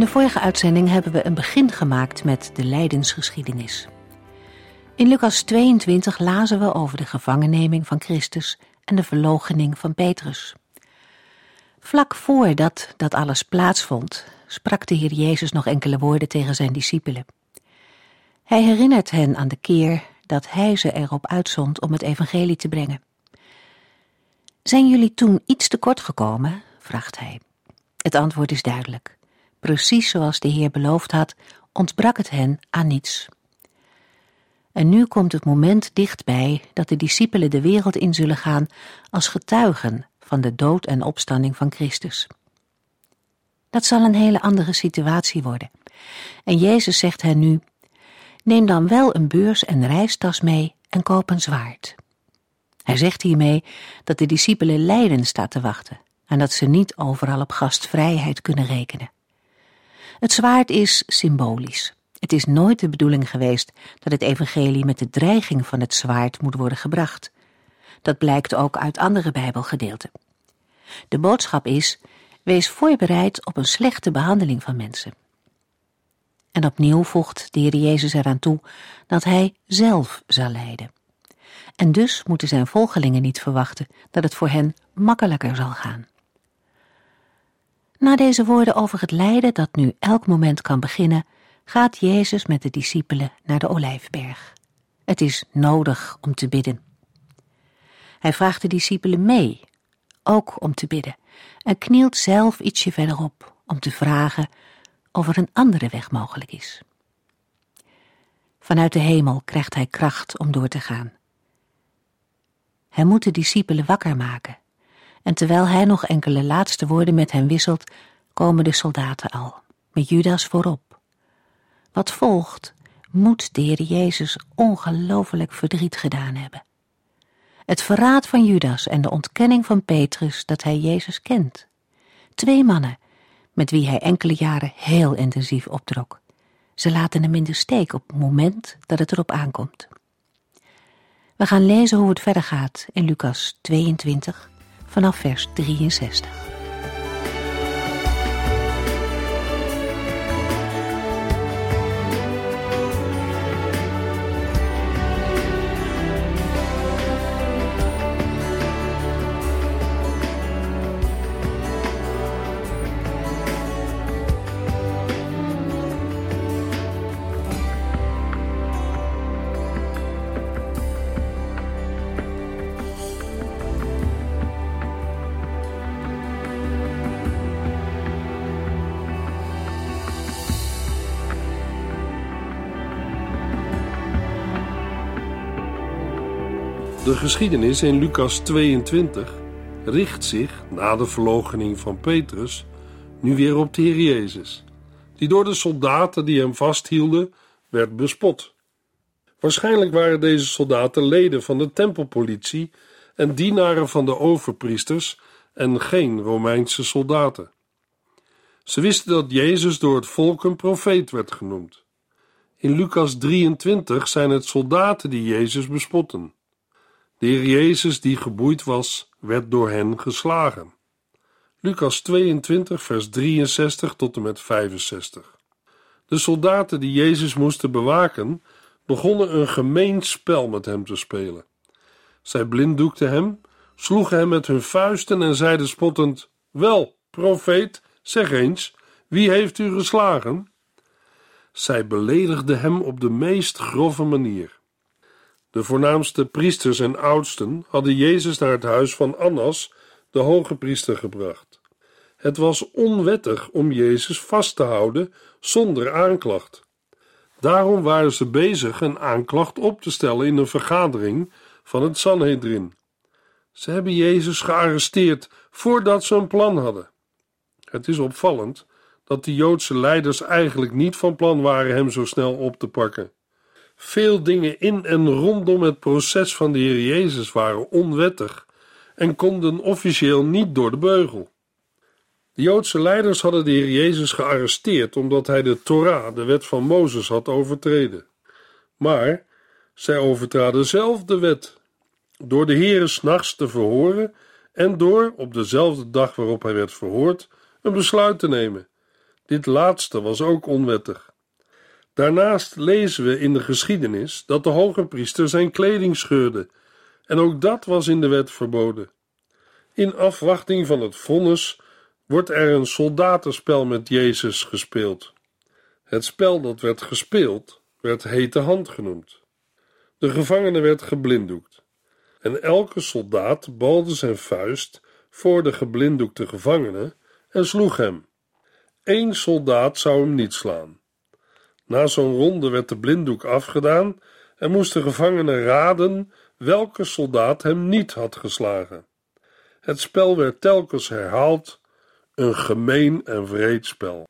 In de vorige uitzending hebben we een begin gemaakt met de lijdensgeschiedenis. In Lucas 22 lazen we over de gevangenneming van Christus en de verloochening van Petrus. Vlak voordat dat alles plaatsvond, sprak de Heer Jezus nog enkele woorden tegen zijn discipelen. Hij herinnert hen aan de keer dat hij ze erop uitzond om het evangelie te brengen. Zijn jullie toen iets te kort gekomen? vraagt hij. Het antwoord is duidelijk. Precies zoals de Heer beloofd had, ontbrak het hen aan niets. En nu komt het moment dichtbij dat de discipelen de wereld in zullen gaan als getuigen van de dood en opstanding van Christus. Dat zal een hele andere situatie worden. En Jezus zegt hen nu: Neem dan wel een beurs en reistas mee en koop een zwaard. Hij zegt hiermee dat de discipelen lijden staat te wachten en dat ze niet overal op gastvrijheid kunnen rekenen. Het zwaard is symbolisch. Het is nooit de bedoeling geweest dat het evangelie met de dreiging van het zwaard moet worden gebracht. Dat blijkt ook uit andere Bijbelgedeelten. De boodschap is: wees voorbereid op een slechte behandeling van mensen. En opnieuw voegt de Heer Jezus eraan toe dat hij zelf zal lijden. En dus moeten zijn volgelingen niet verwachten dat het voor hen makkelijker zal gaan. Na deze woorden over het lijden dat nu elk moment kan beginnen, gaat Jezus met de discipelen naar de Olijfberg. Het is nodig om te bidden. Hij vraagt de discipelen mee, ook om te bidden, en knielt zelf ietsje verderop om te vragen of er een andere weg mogelijk is. Vanuit de hemel krijgt hij kracht om door te gaan. Hij moet de discipelen wakker maken en terwijl hij nog enkele laatste woorden met hen wisselt, komen de soldaten al, met Judas voorop. Wat volgt, moet de Heer Jezus ongelooflijk verdriet gedaan hebben. Het verraad van Judas en de ontkenning van Petrus dat hij Jezus kent. Twee mannen, met wie hij enkele jaren heel intensief optrok. Ze laten hem in de steek op het moment dat het erop aankomt. We gaan lezen hoe het verder gaat in Lucas 22, vanaf vers 63. De geschiedenis in Lucas 22 richt zich, na de verloochening van Petrus, nu weer op de Heer Jezus, die door de soldaten die hem vasthielden werd bespot. Waarschijnlijk waren deze soldaten leden van de tempelpolitie en dienaren van de overpriesters en geen Romeinse soldaten. Ze wisten dat Jezus door het volk een profeet werd genoemd. In Lucas 23 zijn het soldaten die Jezus bespotten. De Heer Jezus, die geboeid was, werd door hen geslagen. Lucas 22, vers 63 tot en met 65. De soldaten die Jezus moesten bewaken, begonnen een gemeen spel met hem te spelen. Zij blinddoekten hem, sloegen hem met hun vuisten en zeiden spottend: Wel, profeet, zeg eens, wie heeft u geslagen? Zij beledigden hem op de meest grove manier. De voornaamste priesters en oudsten hadden Jezus naar het huis van Annas, de hoge priester, gebracht. Het was onwettig om Jezus vast te houden zonder aanklacht. Daarom waren ze bezig een aanklacht op te stellen in een vergadering van het Sanhedrin. Ze hebben Jezus gearresteerd voordat ze een plan hadden. Het is opvallend dat de Joodse leiders eigenlijk niet van plan waren hem zo snel op te pakken. Veel dingen in en rondom het proces van de Heer Jezus waren onwettig en konden officieel niet door de beugel. De Joodse leiders hadden de Heer Jezus gearresteerd omdat hij de Torah, de wet van Mozes, had overtreden. Maar zij overtraden zelf de wet door de Heere s'nachts te verhoren en door, op dezelfde dag waarop hij werd verhoord, een besluit te nemen. Dit laatste was ook onwettig. Daarnaast lezen we in de geschiedenis dat de hoge priester zijn kleding scheurde, en ook dat was in de wet verboden. In afwachting van het vonnis wordt er een soldatenspel met Jezus gespeeld. Het spel dat werd gespeeld werd hete hand genoemd. De gevangene werd geblinddoekt en elke soldaat balde zijn vuist voor de geblinddoekte gevangene en sloeg hem. Eén soldaat zou hem niet slaan. Na zo'n ronde werd de blinddoek afgedaan en moest de gevangene raden welke soldaat hem niet had geslagen. Het spel werd telkens herhaald, een gemeen en wreed spel.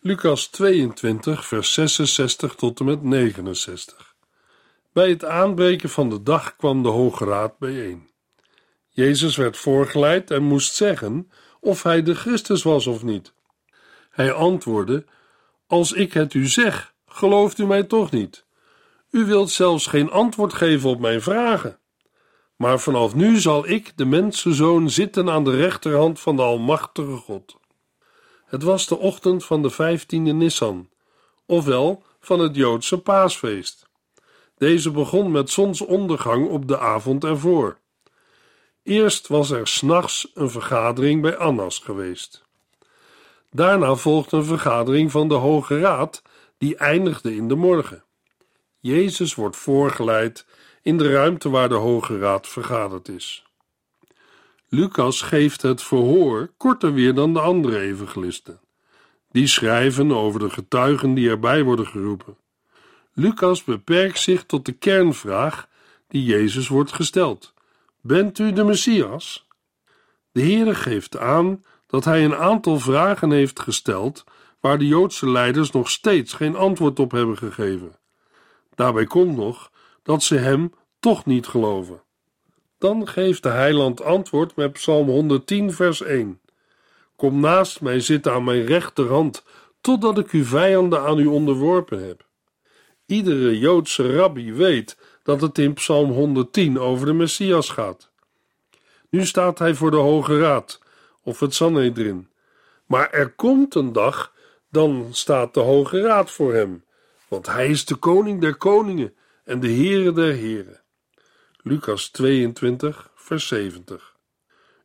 Lucas 22, vers 66 tot en met 69. Bij het aanbreken van de dag kwam de Hoge Raad bijeen. Jezus werd voorgeleid en moest zeggen of hij de Christus was of niet. Hij antwoordde: Als ik het u zeg, gelooft u mij toch niet. U wilt zelfs geen antwoord geven op mijn vragen. Maar vanaf nu zal ik, de mensenzoon, zitten aan de rechterhand van de Almachtige God. Het was de ochtend van de vijftiende Nissan, ofwel van het Joodse paasfeest. Deze begon met zonsondergang op de avond ervoor. Eerst was er s'nachts een vergadering bij Annas geweest. Daarna volgde een vergadering van de Hoge Raad, die eindigde in de morgen. Jezus wordt voorgeleid in de ruimte waar de Hoge Raad vergaderd is. Lucas geeft het verhoor korter weer dan de andere evangelisten. Die schrijven over de getuigen die erbij worden geroepen. Lucas beperkt zich tot de kernvraag die Jezus wordt gesteld: Bent u de Messias? De Heere geeft aan dat hij een aantal vragen heeft gesteld waar de Joodse leiders nog steeds geen antwoord op hebben gegeven. Daarbij komt nog dat ze hem toch niet geloven. Dan geeft de heiland antwoord met Psalm 110, vers 1. Kom naast mij zitten aan mijn rechterhand, totdat ik uw vijanden aan u onderworpen heb. Iedere Joodse rabbi weet dat het in Psalm 110 over de Messias gaat. Nu staat hij voor de Hoge Raad, of het Sanhedrin. Maar er komt een dag, dan staat de Hoge Raad voor hem, want hij is de koning der koningen en de Heere der heren. Lucas 22, vers 70.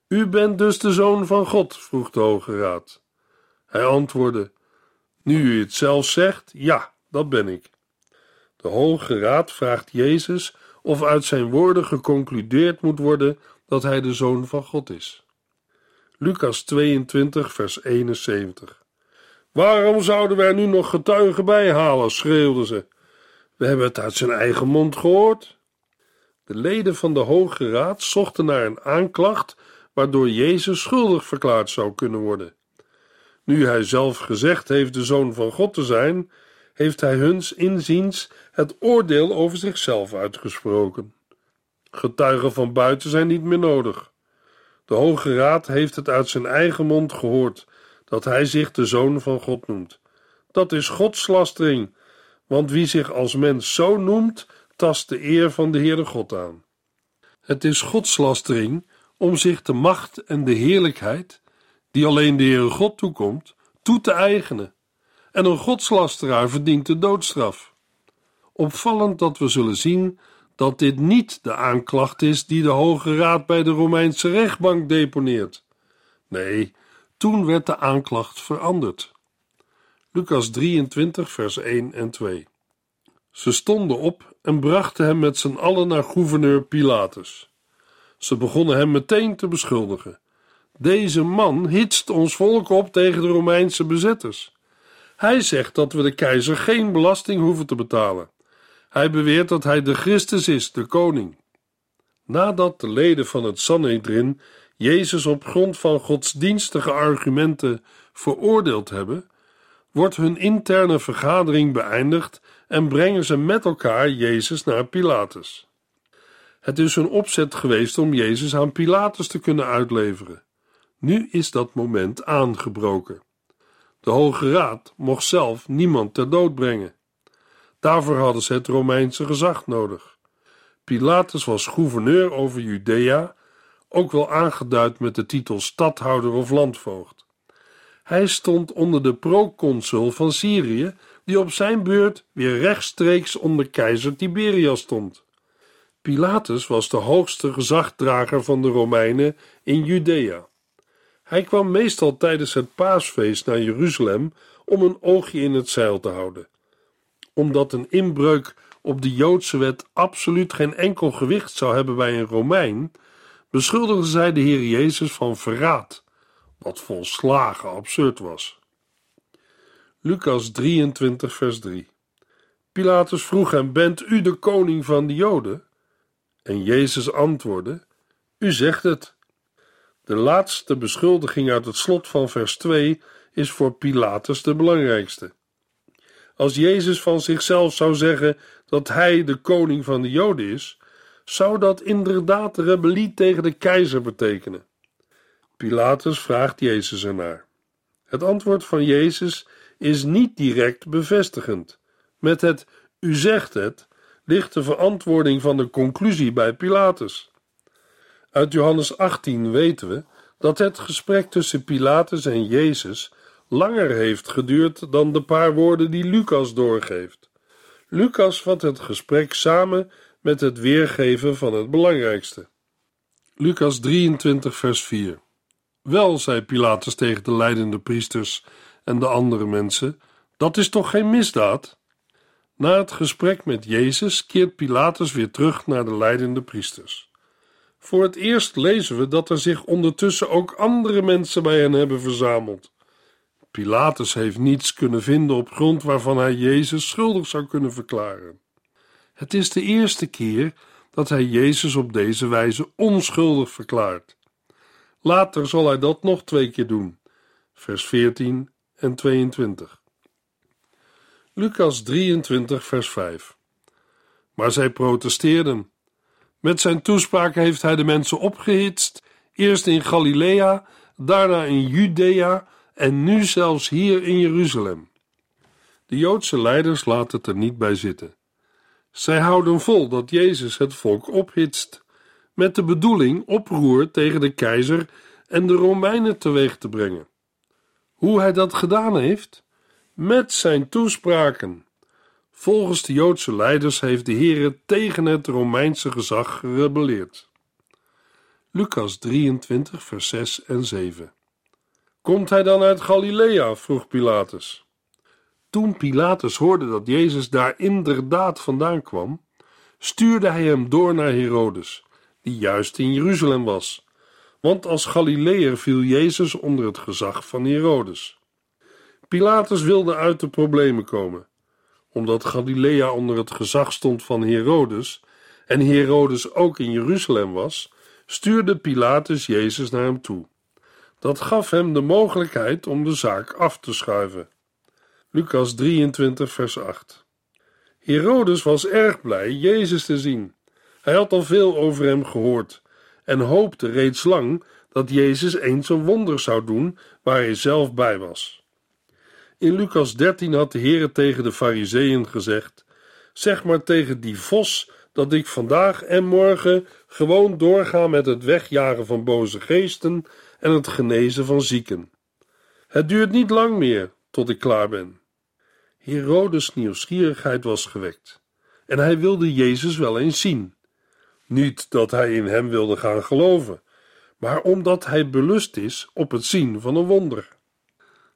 U bent dus de zoon van God, vroeg de Hoge Raad. Hij antwoordde: Nu u het zelf zegt, ja, dat ben ik. De Hoge Raad vraagt Jezus of uit zijn woorden geconcludeerd moet worden dat hij de zoon van God is. Lucas 22, vers 71. Waarom zouden wij nu nog getuigen bijhalen? schreeuwden ze. We hebben het uit zijn eigen mond gehoord. De leden van de Hoge Raad zochten naar een aanklacht waardoor Jezus schuldig verklaard zou kunnen worden. Nu hij zelf gezegd heeft de zoon van God te zijn, heeft hij huns inziens het oordeel over zichzelf uitgesproken. Getuigen van buiten zijn niet meer nodig. De Hoge Raad heeft het uit zijn eigen mond gehoord dat hij zich de zoon van God noemt. Dat is godslastering, want wie zich als mens zo noemt, tast de eer van de Heere God aan. Het is godslastering om zich de macht en de heerlijkheid, die alleen de Heere God toekomt, toe te eigenen. En een godslasteraar verdient de doodstraf. Opvallend dat we zullen zien dat dit niet de aanklacht is die de Hoge Raad bij de Romeinse rechtbank deponeert. Nee, toen werd de aanklacht veranderd. Lucas 23, vers 1 en 2. Ze stonden op en brachten hem met z'n allen naar gouverneur Pilatus. Ze begonnen hem meteen te beschuldigen. Deze man hitst ons volk op tegen de Romeinse bezetters. Hij zegt dat we de keizer geen belasting hoeven te betalen. Hij beweert dat hij de Christus is, de koning. Nadat de leden van het Sanhedrin Jezus op grond van godsdienstige argumenten veroordeeld hebben, wordt hun interne vergadering beëindigd en brengen ze met elkaar Jezus naar Pilatus. Het is hun opzet geweest om Jezus aan Pilatus te kunnen uitleveren. Nu is dat moment aangebroken. De Hoge Raad mocht zelf niemand ter dood brengen. Daarvoor hadden ze het Romeinse gezag nodig. Pilatus was gouverneur over Judea, ook wel aangeduid met de titel stadhouder of landvoogd. Hij stond onder de proconsul van Syrië, die op zijn beurt weer rechtstreeks onder keizer Tiberias stond. Pilatus was de hoogste gezagdrager van de Romeinen in Judea. Hij kwam meestal tijdens het paasfeest naar Jeruzalem om een oogje in het zeil te houden. Omdat een inbreuk op de Joodse wet absoluut geen enkel gewicht zou hebben bij een Romein, beschuldigden zij de Heer Jezus van verraad, wat volslagen absurd was. Lucas 23, vers 3. Pilatus vroeg hem: Bent u de koning van de Joden? En Jezus antwoordde: U zegt het. De laatste beschuldiging uit het slot van vers 2 is voor Pilatus de belangrijkste. Als Jezus van zichzelf zou zeggen dat hij de koning van de Joden is, zou dat inderdaad rebellie tegen de keizer betekenen. Pilatus vraagt Jezus ernaar. Het antwoord van Jezus is niet direct bevestigend. Met het u zegt het ligt de verantwoording van de conclusie bij Pilatus. Uit Johannes 18 weten we dat het gesprek tussen Pilatus en Jezus langer heeft geduurd dan de paar woorden die Lucas doorgeeft. Lucas vat het gesprek samen met het weergeven van het belangrijkste. Lucas 23, vers 4. Wel, zei Pilatus tegen de leidende priesters en de andere mensen, dat is toch geen misdaad? Na het gesprek met Jezus keert Pilatus weer terug naar de leidende priesters. Voor het eerst lezen we dat er zich ondertussen ook andere mensen bij hen hebben verzameld. Pilatus heeft niets kunnen vinden op grond waarvan hij Jezus schuldig zou kunnen verklaren. Het is de eerste keer dat hij Jezus op deze wijze onschuldig verklaart. Later zal hij dat nog twee keer doen, vers 14 en 22. Lucas 23, vers 5. Maar zij protesteerden. Met zijn toespraak heeft hij de mensen opgehitst, eerst in Galilea, daarna in Judea en nu zelfs hier in Jeruzalem. De Joodse leiders laten het er niet bij zitten. Zij houden vol dat Jezus het volk ophitst, met de bedoeling oproer tegen de keizer en de Romeinen teweeg te brengen. Hoe hij dat gedaan heeft? Met zijn toespraken. Volgens de Joodse leiders heeft de Heer tegen het Romeinse gezag gerebelleerd. Lucas 23, vers 6 en 7. Komt hij dan uit Galilea? vroeg Pilatus. Toen Pilatus hoorde dat Jezus daar inderdaad vandaan kwam, stuurde hij hem door naar Herodes, die juist in Jeruzalem was. Want als Galileër viel Jezus onder het gezag van Herodes. Pilatus wilde uit de problemen komen, omdat Galilea onder het gezag stond van Herodes en Herodes ook in Jeruzalem was, stuurde Pilatus Jezus naar hem toe. Dat gaf hem de mogelijkheid om de zaak af te schuiven. Lucas 23, vers 8. Herodes was erg blij Jezus te zien. Hij had al veel over hem gehoord en hoopte reeds lang dat Jezus eens een wonder zou doen waar hij zelf bij was. In Lucas 13 had de Heer tegen de Fariseeën gezegd: Zeg maar tegen die vos dat ik vandaag en morgen gewoon doorga met het wegjagen van boze geesten en het genezen van zieken. Het duurt niet lang meer tot ik klaar ben. Herodes' nieuwsgierigheid was gewekt en hij wilde Jezus wel eens zien. Niet dat hij in hem wilde gaan geloven, maar omdat hij belust is op het zien van een wonder.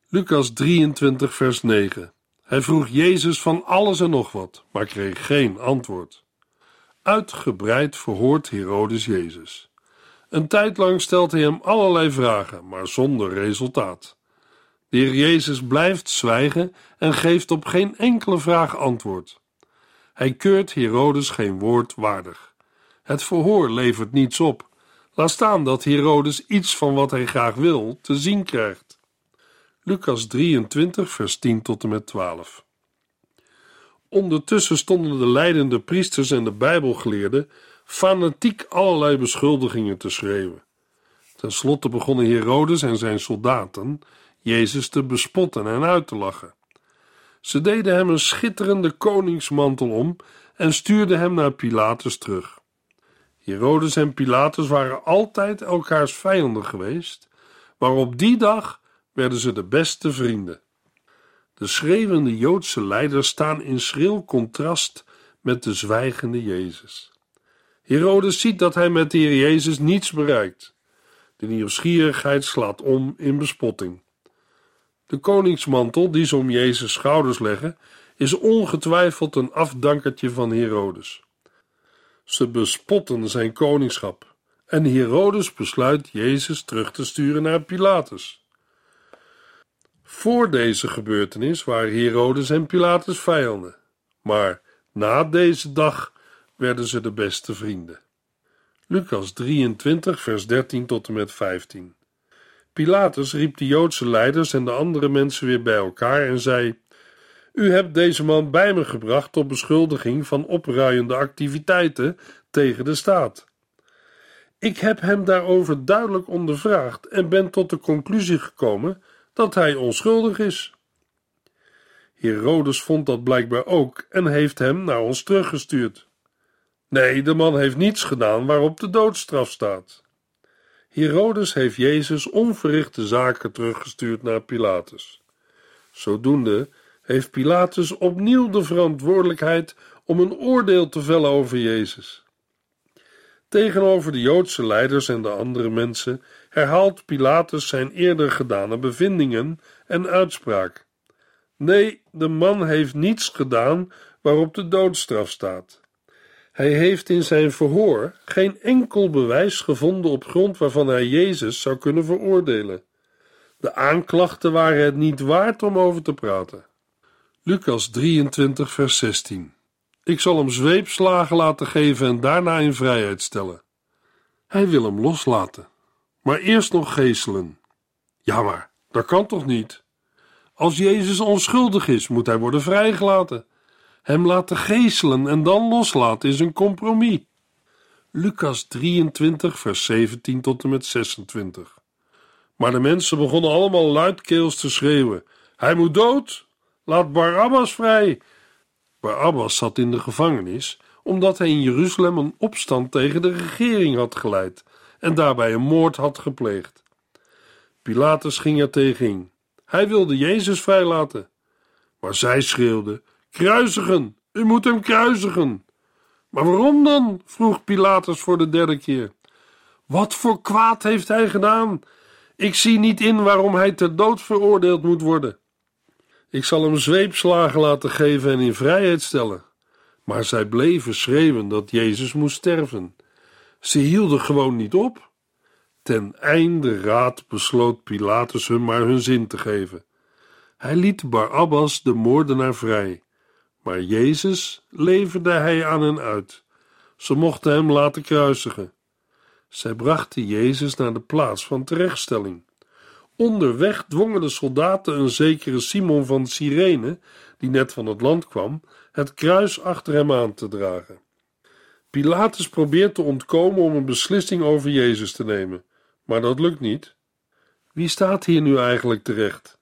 Lucas 23, vers 9. Hij vroeg Jezus van alles en nog wat, maar kreeg geen antwoord. Uitgebreid verhoort Herodes Jezus. Een tijd lang stelt hij hem allerlei vragen, maar zonder resultaat. De Heer Jezus blijft zwijgen en geeft op geen enkele vraag antwoord. Hij keurt Herodes geen woord waardig. Het verhoor levert niets op. Laat staan dat Herodes iets van wat hij graag wil te zien krijgt. Lucas 23, vers 10 tot en met 12. Ondertussen stonden de leidende priesters en de Bijbelgeleerden fanatiek allerlei beschuldigingen te schreeuwen. Ten slotte begonnen Herodes en zijn soldaten Jezus te bespotten en uit te lachen. Ze deden hem een schitterende koningsmantel om en stuurden hem naar Pilatus terug. Herodes en Pilatus waren altijd elkaars vijanden geweest, maar op die dag werden ze de beste vrienden. De schreeuwende Joodse leiders staan in schril contrast met de zwijgende Jezus. Herodes ziet dat hij met de Heer Jezus niets bereikt. De nieuwsgierigheid slaat om in bespotting. De koningsmantel die ze om Jezus' schouders leggen, is ongetwijfeld een afdankertje van Herodes. Ze bespotten zijn koningschap en Herodes besluit Jezus terug te sturen naar Pilatus. Voor deze gebeurtenis waren Herodes en Pilatus vijanden, maar na deze dag werden ze de beste vrienden. Lucas 23, vers 13 tot en met 15. Pilatus riep de Joodse leiders en de andere mensen weer bij elkaar en zei: U hebt deze man bij me gebracht op beschuldiging van opruiende activiteiten tegen de staat. Ik heb hem daarover duidelijk ondervraagd en ben tot de conclusie gekomen dat hij onschuldig is. Herodes vond dat blijkbaar ook en heeft hem naar ons teruggestuurd. Nee, de man heeft niets gedaan waarop de doodstraf staat. Herodes heeft Jezus onverrichte zaken teruggestuurd naar Pilatus. Zodoende heeft Pilatus opnieuw de verantwoordelijkheid om een oordeel te vellen over Jezus. Tegenover de Joodse leiders en de andere mensen herhaalt Pilatus zijn eerder gedane bevindingen en uitspraak. Nee, de man heeft niets gedaan waarop de doodstraf staat. Hij heeft in zijn verhoor geen enkel bewijs gevonden op grond waarvan hij Jezus zou kunnen veroordelen. De aanklachten waren het niet waard om over te praten. Lucas 23, vers 16. Ik zal hem zweepslagen laten geven en daarna in vrijheid stellen. Hij wil hem loslaten, maar eerst nog geeselen. Ja, maar dat kan toch niet? Als Jezus onschuldig is, moet hij worden vrijgelaten. Hem laten geeselen en dan loslaten is een compromis. Lucas 23, vers 17 tot en met 26. Maar de mensen begonnen allemaal luidkeels te schreeuwen: Hij moet dood! Laat Barabbas vrij! Barabbas zat in de gevangenis omdat hij in Jeruzalem een opstand tegen de regering had geleid en daarbij een moord had gepleegd. Pilatus ging er tegen Hij wilde Jezus vrijlaten. Maar zij schreeuwden: Kruisigen! U moet hem kruisigen! Maar waarom dan? vroeg Pilatus voor de derde keer. Wat voor kwaad heeft hij gedaan? Ik zie niet in waarom hij ter dood veroordeeld moet worden. Ik zal hem zweepslagen laten geven en in vrijheid stellen. Maar zij bleven schreeuwen dat Jezus moest sterven. Ze hielden gewoon niet op. Ten einde raad besloot Pilatus hun maar hun zin te geven. Hij liet Barabbas de moordenaar vrij, maar Jezus leverde hij aan hen uit. Ze mochten hem laten kruisigen. Zij brachten Jezus naar de plaats van terechtstelling. Onderweg dwongen de soldaten een zekere Simon van Cyrene, die net van het land kwam, het kruis achter hem aan te dragen. Pilatus probeert te ontkomen om een beslissing over Jezus te nemen, maar dat lukt niet. Wie staat hier nu eigenlijk terecht?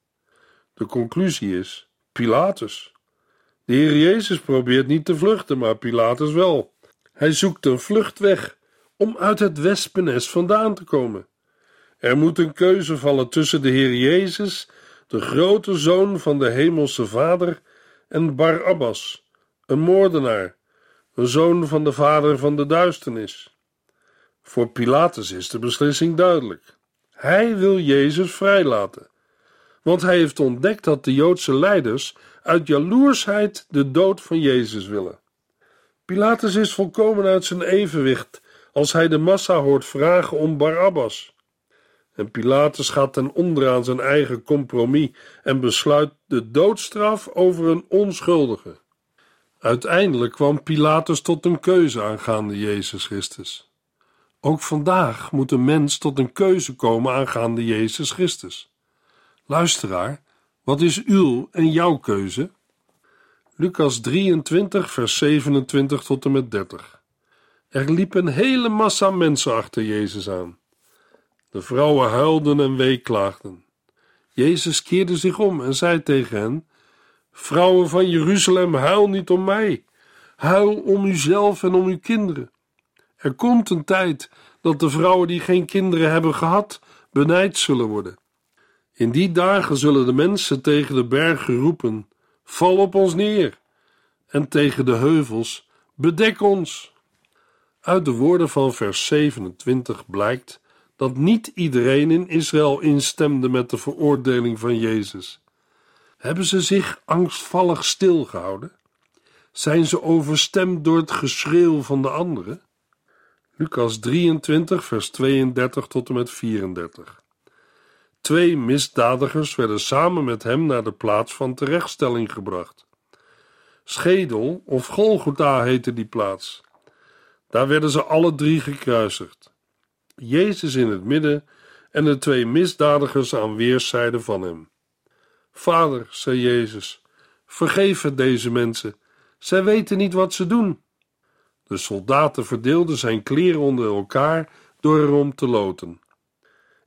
De conclusie is Pilatus. De Heer Jezus probeert niet te vluchten, maar Pilatus wel. Hij zoekt een vluchtweg om uit het wespennest vandaan te komen. Er moet een keuze vallen tussen de Heer Jezus, de grote zoon van de Hemelse Vader, en Barabbas, een moordenaar, een zoon van de vader van de duisternis. Voor Pilatus is de beslissing duidelijk. Hij wil Jezus vrijlaten, want hij heeft ontdekt dat de Joodse leiders uit jaloersheid de dood van Jezus willen. Pilatus is volkomen uit zijn evenwicht als hij de massa hoort vragen om Barabbas. En Pilatus gaat ten onder aan zijn eigen compromis en besluit de doodstraf over een onschuldige. Uiteindelijk kwam Pilatus tot een keuze aangaande Jezus Christus. Ook vandaag moet een mens tot een keuze komen aangaande Jezus Christus. Luisteraar, wat is uw en jouw keuze? Lucas 23, vers 27 tot en met 30. Er liep een hele massa mensen achter Jezus aan. De vrouwen huilden en weeklaagden. Jezus keerde zich om en zei tegen hen: Vrouwen van Jeruzalem, huil niet om mij. Huil om uzelf en om uw kinderen. Er komt een tijd dat de vrouwen die geen kinderen hebben gehad, benijd zullen worden. In die dagen zullen de mensen tegen de bergen roepen: Val op ons neer! En tegen de heuvels: Bedek ons! Uit de woorden van vers 27 blijkt dat niet iedereen in Israël instemde met de veroordeling van Jezus. Hebben ze zich angstvallig stilgehouden? Zijn ze overstemd door het geschreeuw van de anderen? Lucas 23, vers 32 tot en met 34. Twee misdadigers werden samen met hem naar de plaats van terechtstelling gebracht. Schedel of Golgotha heette die plaats. Daar werden ze alle drie gekruisigd. Jezus in het midden en de twee misdadigers aan weerszijden van hem. Vader, zei Jezus, vergeef het deze mensen. Zij weten niet wat ze doen. De soldaten verdeelden zijn kleren onder elkaar door erom te loten.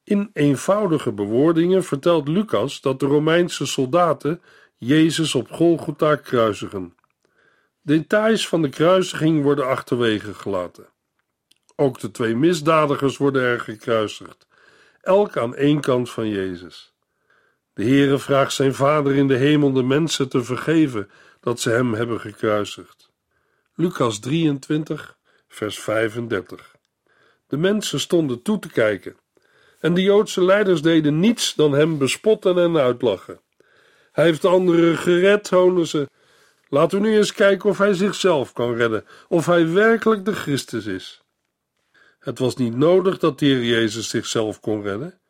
In eenvoudige bewoordingen vertelt Lucas dat de Romeinse soldaten Jezus op Golgotha kruisigen. Details van de kruisiging worden achterwege gelaten. Ook de twee misdadigers worden er gekruisigd, elk aan één kant van Jezus. De Heere vraagt zijn Vader in de hemel de mensen te vergeven dat ze hem hebben gekruisigd. Lucas 23, vers 35. De mensen stonden toe te kijken, en de Joodse leiders deden niets dan hem bespotten en uitlachen. Hij heeft anderen gered, honen ze. Laten we nu eens kijken of hij zichzelf kan redden, of hij werkelijk de Christus is. Het was niet nodig dat de Heer Jezus zichzelf kon redden.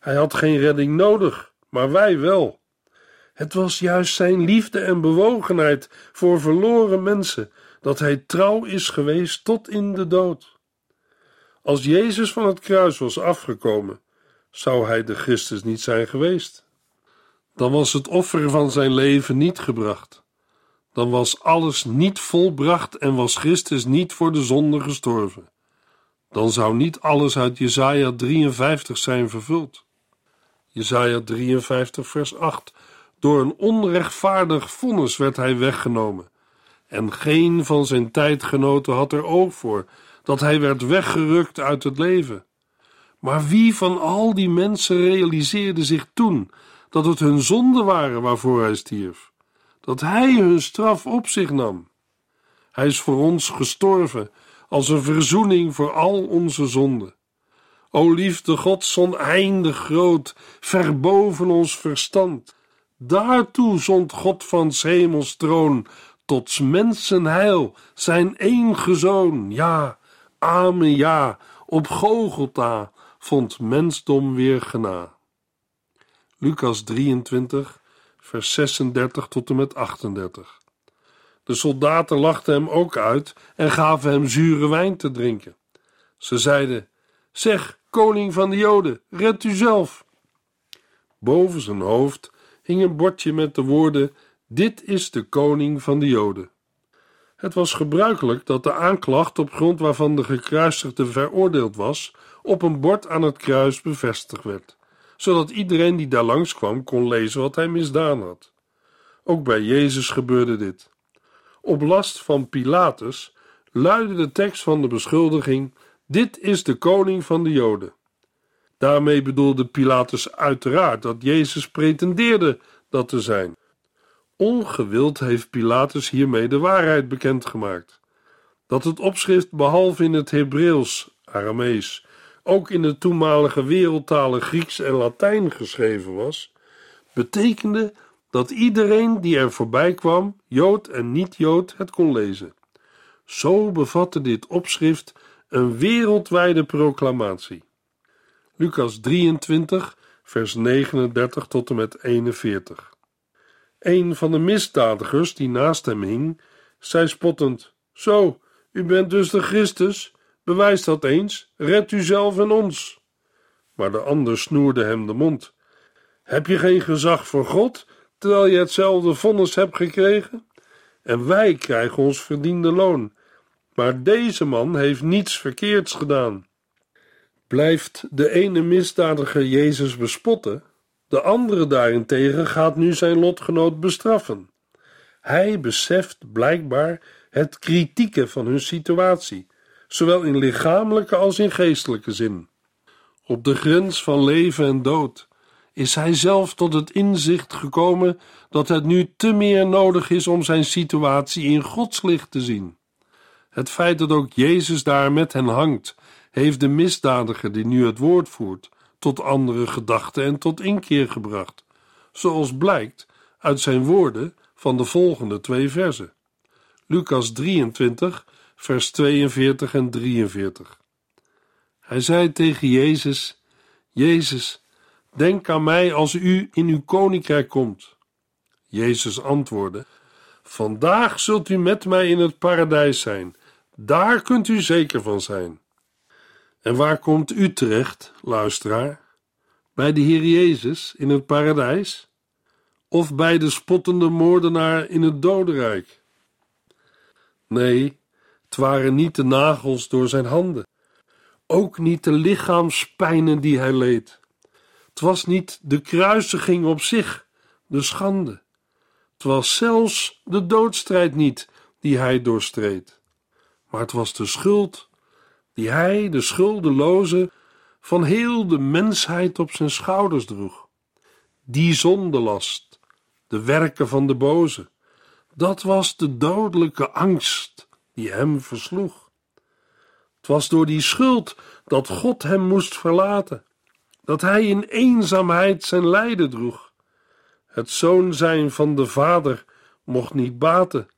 Hij had geen redding nodig, maar wij wel. Het was juist zijn liefde en bewogenheid voor verloren mensen dat hij trouw is geweest tot in de dood. Als Jezus van het kruis was afgekomen, zou hij de Christus niet zijn geweest. Dan was het offer van zijn leven niet gebracht. Dan was alles niet volbracht en was Christus niet voor de zonde gestorven. Dan zou niet alles uit Jesaja 53 zijn vervuld. Jesaja 53 vers 8 Door een onrechtvaardig vonnis werd hij weggenomen en geen van zijn tijdgenoten had er oog voor dat hij werd weggerukt uit het leven. Maar wie van al die mensen realiseerde zich toen dat het hun zonden waren waarvoor hij stierf, dat hij hun straf op zich nam? Hij is voor ons gestorven als een verzoening voor al onze zonden. O liefde Gods oneindig groot, ver boven ons verstand. Daartoe zond God van hemels troon tot mensen heil, zijn zoon, ja, amen, ja, op Gogolta vond mensdom weer gena. Lucas 23, vers 36 tot en met 38. De soldaten lachten hem ook uit en gaven hem zure wijn te drinken. Ze zeiden: Zeg, koning van de Joden, red u zelf. Boven zijn hoofd hing een bordje met de woorden: dit is de koning van de Joden. Het was gebruikelijk dat de aanklacht op grond waarvan de gekruisigde veroordeeld was, op een bord aan het kruis bevestigd werd, zodat iedereen die daar langskwam kon lezen wat hij misdaan had. Ook bij Jezus gebeurde dit. Op last van Pilatus luidde de tekst van de beschuldiging: Dit is de koning van de Joden. Daarmee bedoelde Pilatus uiteraard dat Jezus pretendeerde dat te zijn. Ongewild heeft Pilatus hiermee de waarheid bekendgemaakt. Dat het opschrift behalve in het Hebreeuws, Aramees, ook in de toenmalige wereldtalen Grieks en Latijn geschreven was, betekende dat iedereen die er voorbij kwam, Jood en niet-Jood, het kon lezen. Zo bevatte dit opschrift een wereldwijde proclamatie. Lucas 23, vers 39 tot en met 41. Een van de misdadigers die naast hem hing, zei spottend: Zo, u bent dus de Christus? Bewijs dat eens, red u zelf en ons. Maar de ander snoerde hem de mond. Heb je geen gezag voor God, terwijl je hetzelfde vonnis hebt gekregen? En wij krijgen ons verdiende loon. Maar deze man heeft niets verkeerds gedaan. Blijft de ene misdadiger Jezus bespotten, de andere daarentegen gaat nu zijn lotgenoot bestraffen. Hij beseft blijkbaar het kritieke van hun situatie, zowel in lichamelijke als in geestelijke zin. Op de grens van leven en dood is hij zelf tot het inzicht gekomen dat het nu te meer nodig is om zijn situatie in Gods licht te zien. Het feit dat ook Jezus daar met hen hangt, heeft de misdadiger die nu het woord voert, tot andere gedachten en tot inkeer gebracht, zoals blijkt uit zijn woorden van de volgende twee versen. Lucas 23, vers 42 en 43. Hij zei tegen Jezus: Jezus, denk aan mij als u in uw koninkrijk komt. Jezus antwoordde: Vandaag zult u met mij in het paradijs zijn. Daar kunt u zeker van zijn. En waar komt u terecht, luisteraar? Bij de Heer Jezus in het paradijs? Of bij de spottende moordenaar in het dodenrijk? Nee, het waren niet de nagels door zijn handen, ook niet de lichaamspijnen die hij leed. Het was niet de kruisiging op zich, de schande. Het was zelfs de doodstrijd niet die hij doorstreed, maar het was de schuld die hij, de schuldeloze, van heel de mensheid op zijn schouders droeg. Die zondelast, de werken van de boze, dat was de dodelijke angst die hem versloeg. Het was door die schuld dat God hem moest verlaten, dat hij in eenzaamheid zijn lijden droeg. Het zoon zijn van de vader mocht niet baten,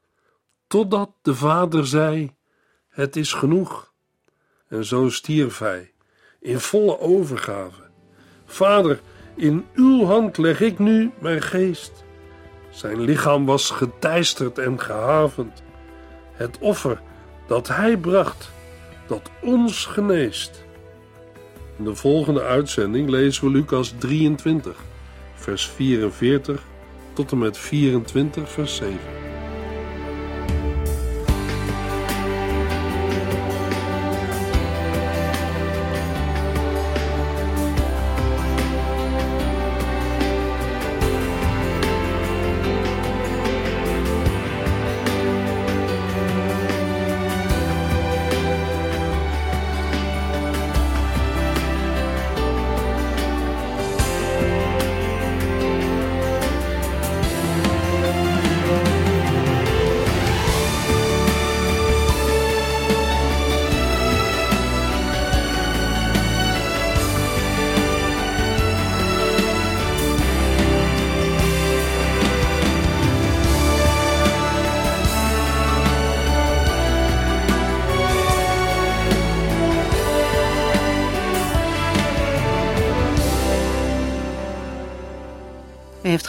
totdat de vader zei: Het is genoeg. En zo stierf hij, in volle overgave. Vader, in uw hand leg ik nu mijn geest. Zijn lichaam was geteisterd en gehavend. Het offer dat hij bracht, dat ons geneest. In de volgende uitzending lezen we Lucas 23, vers 44 tot en met 24, vers 7.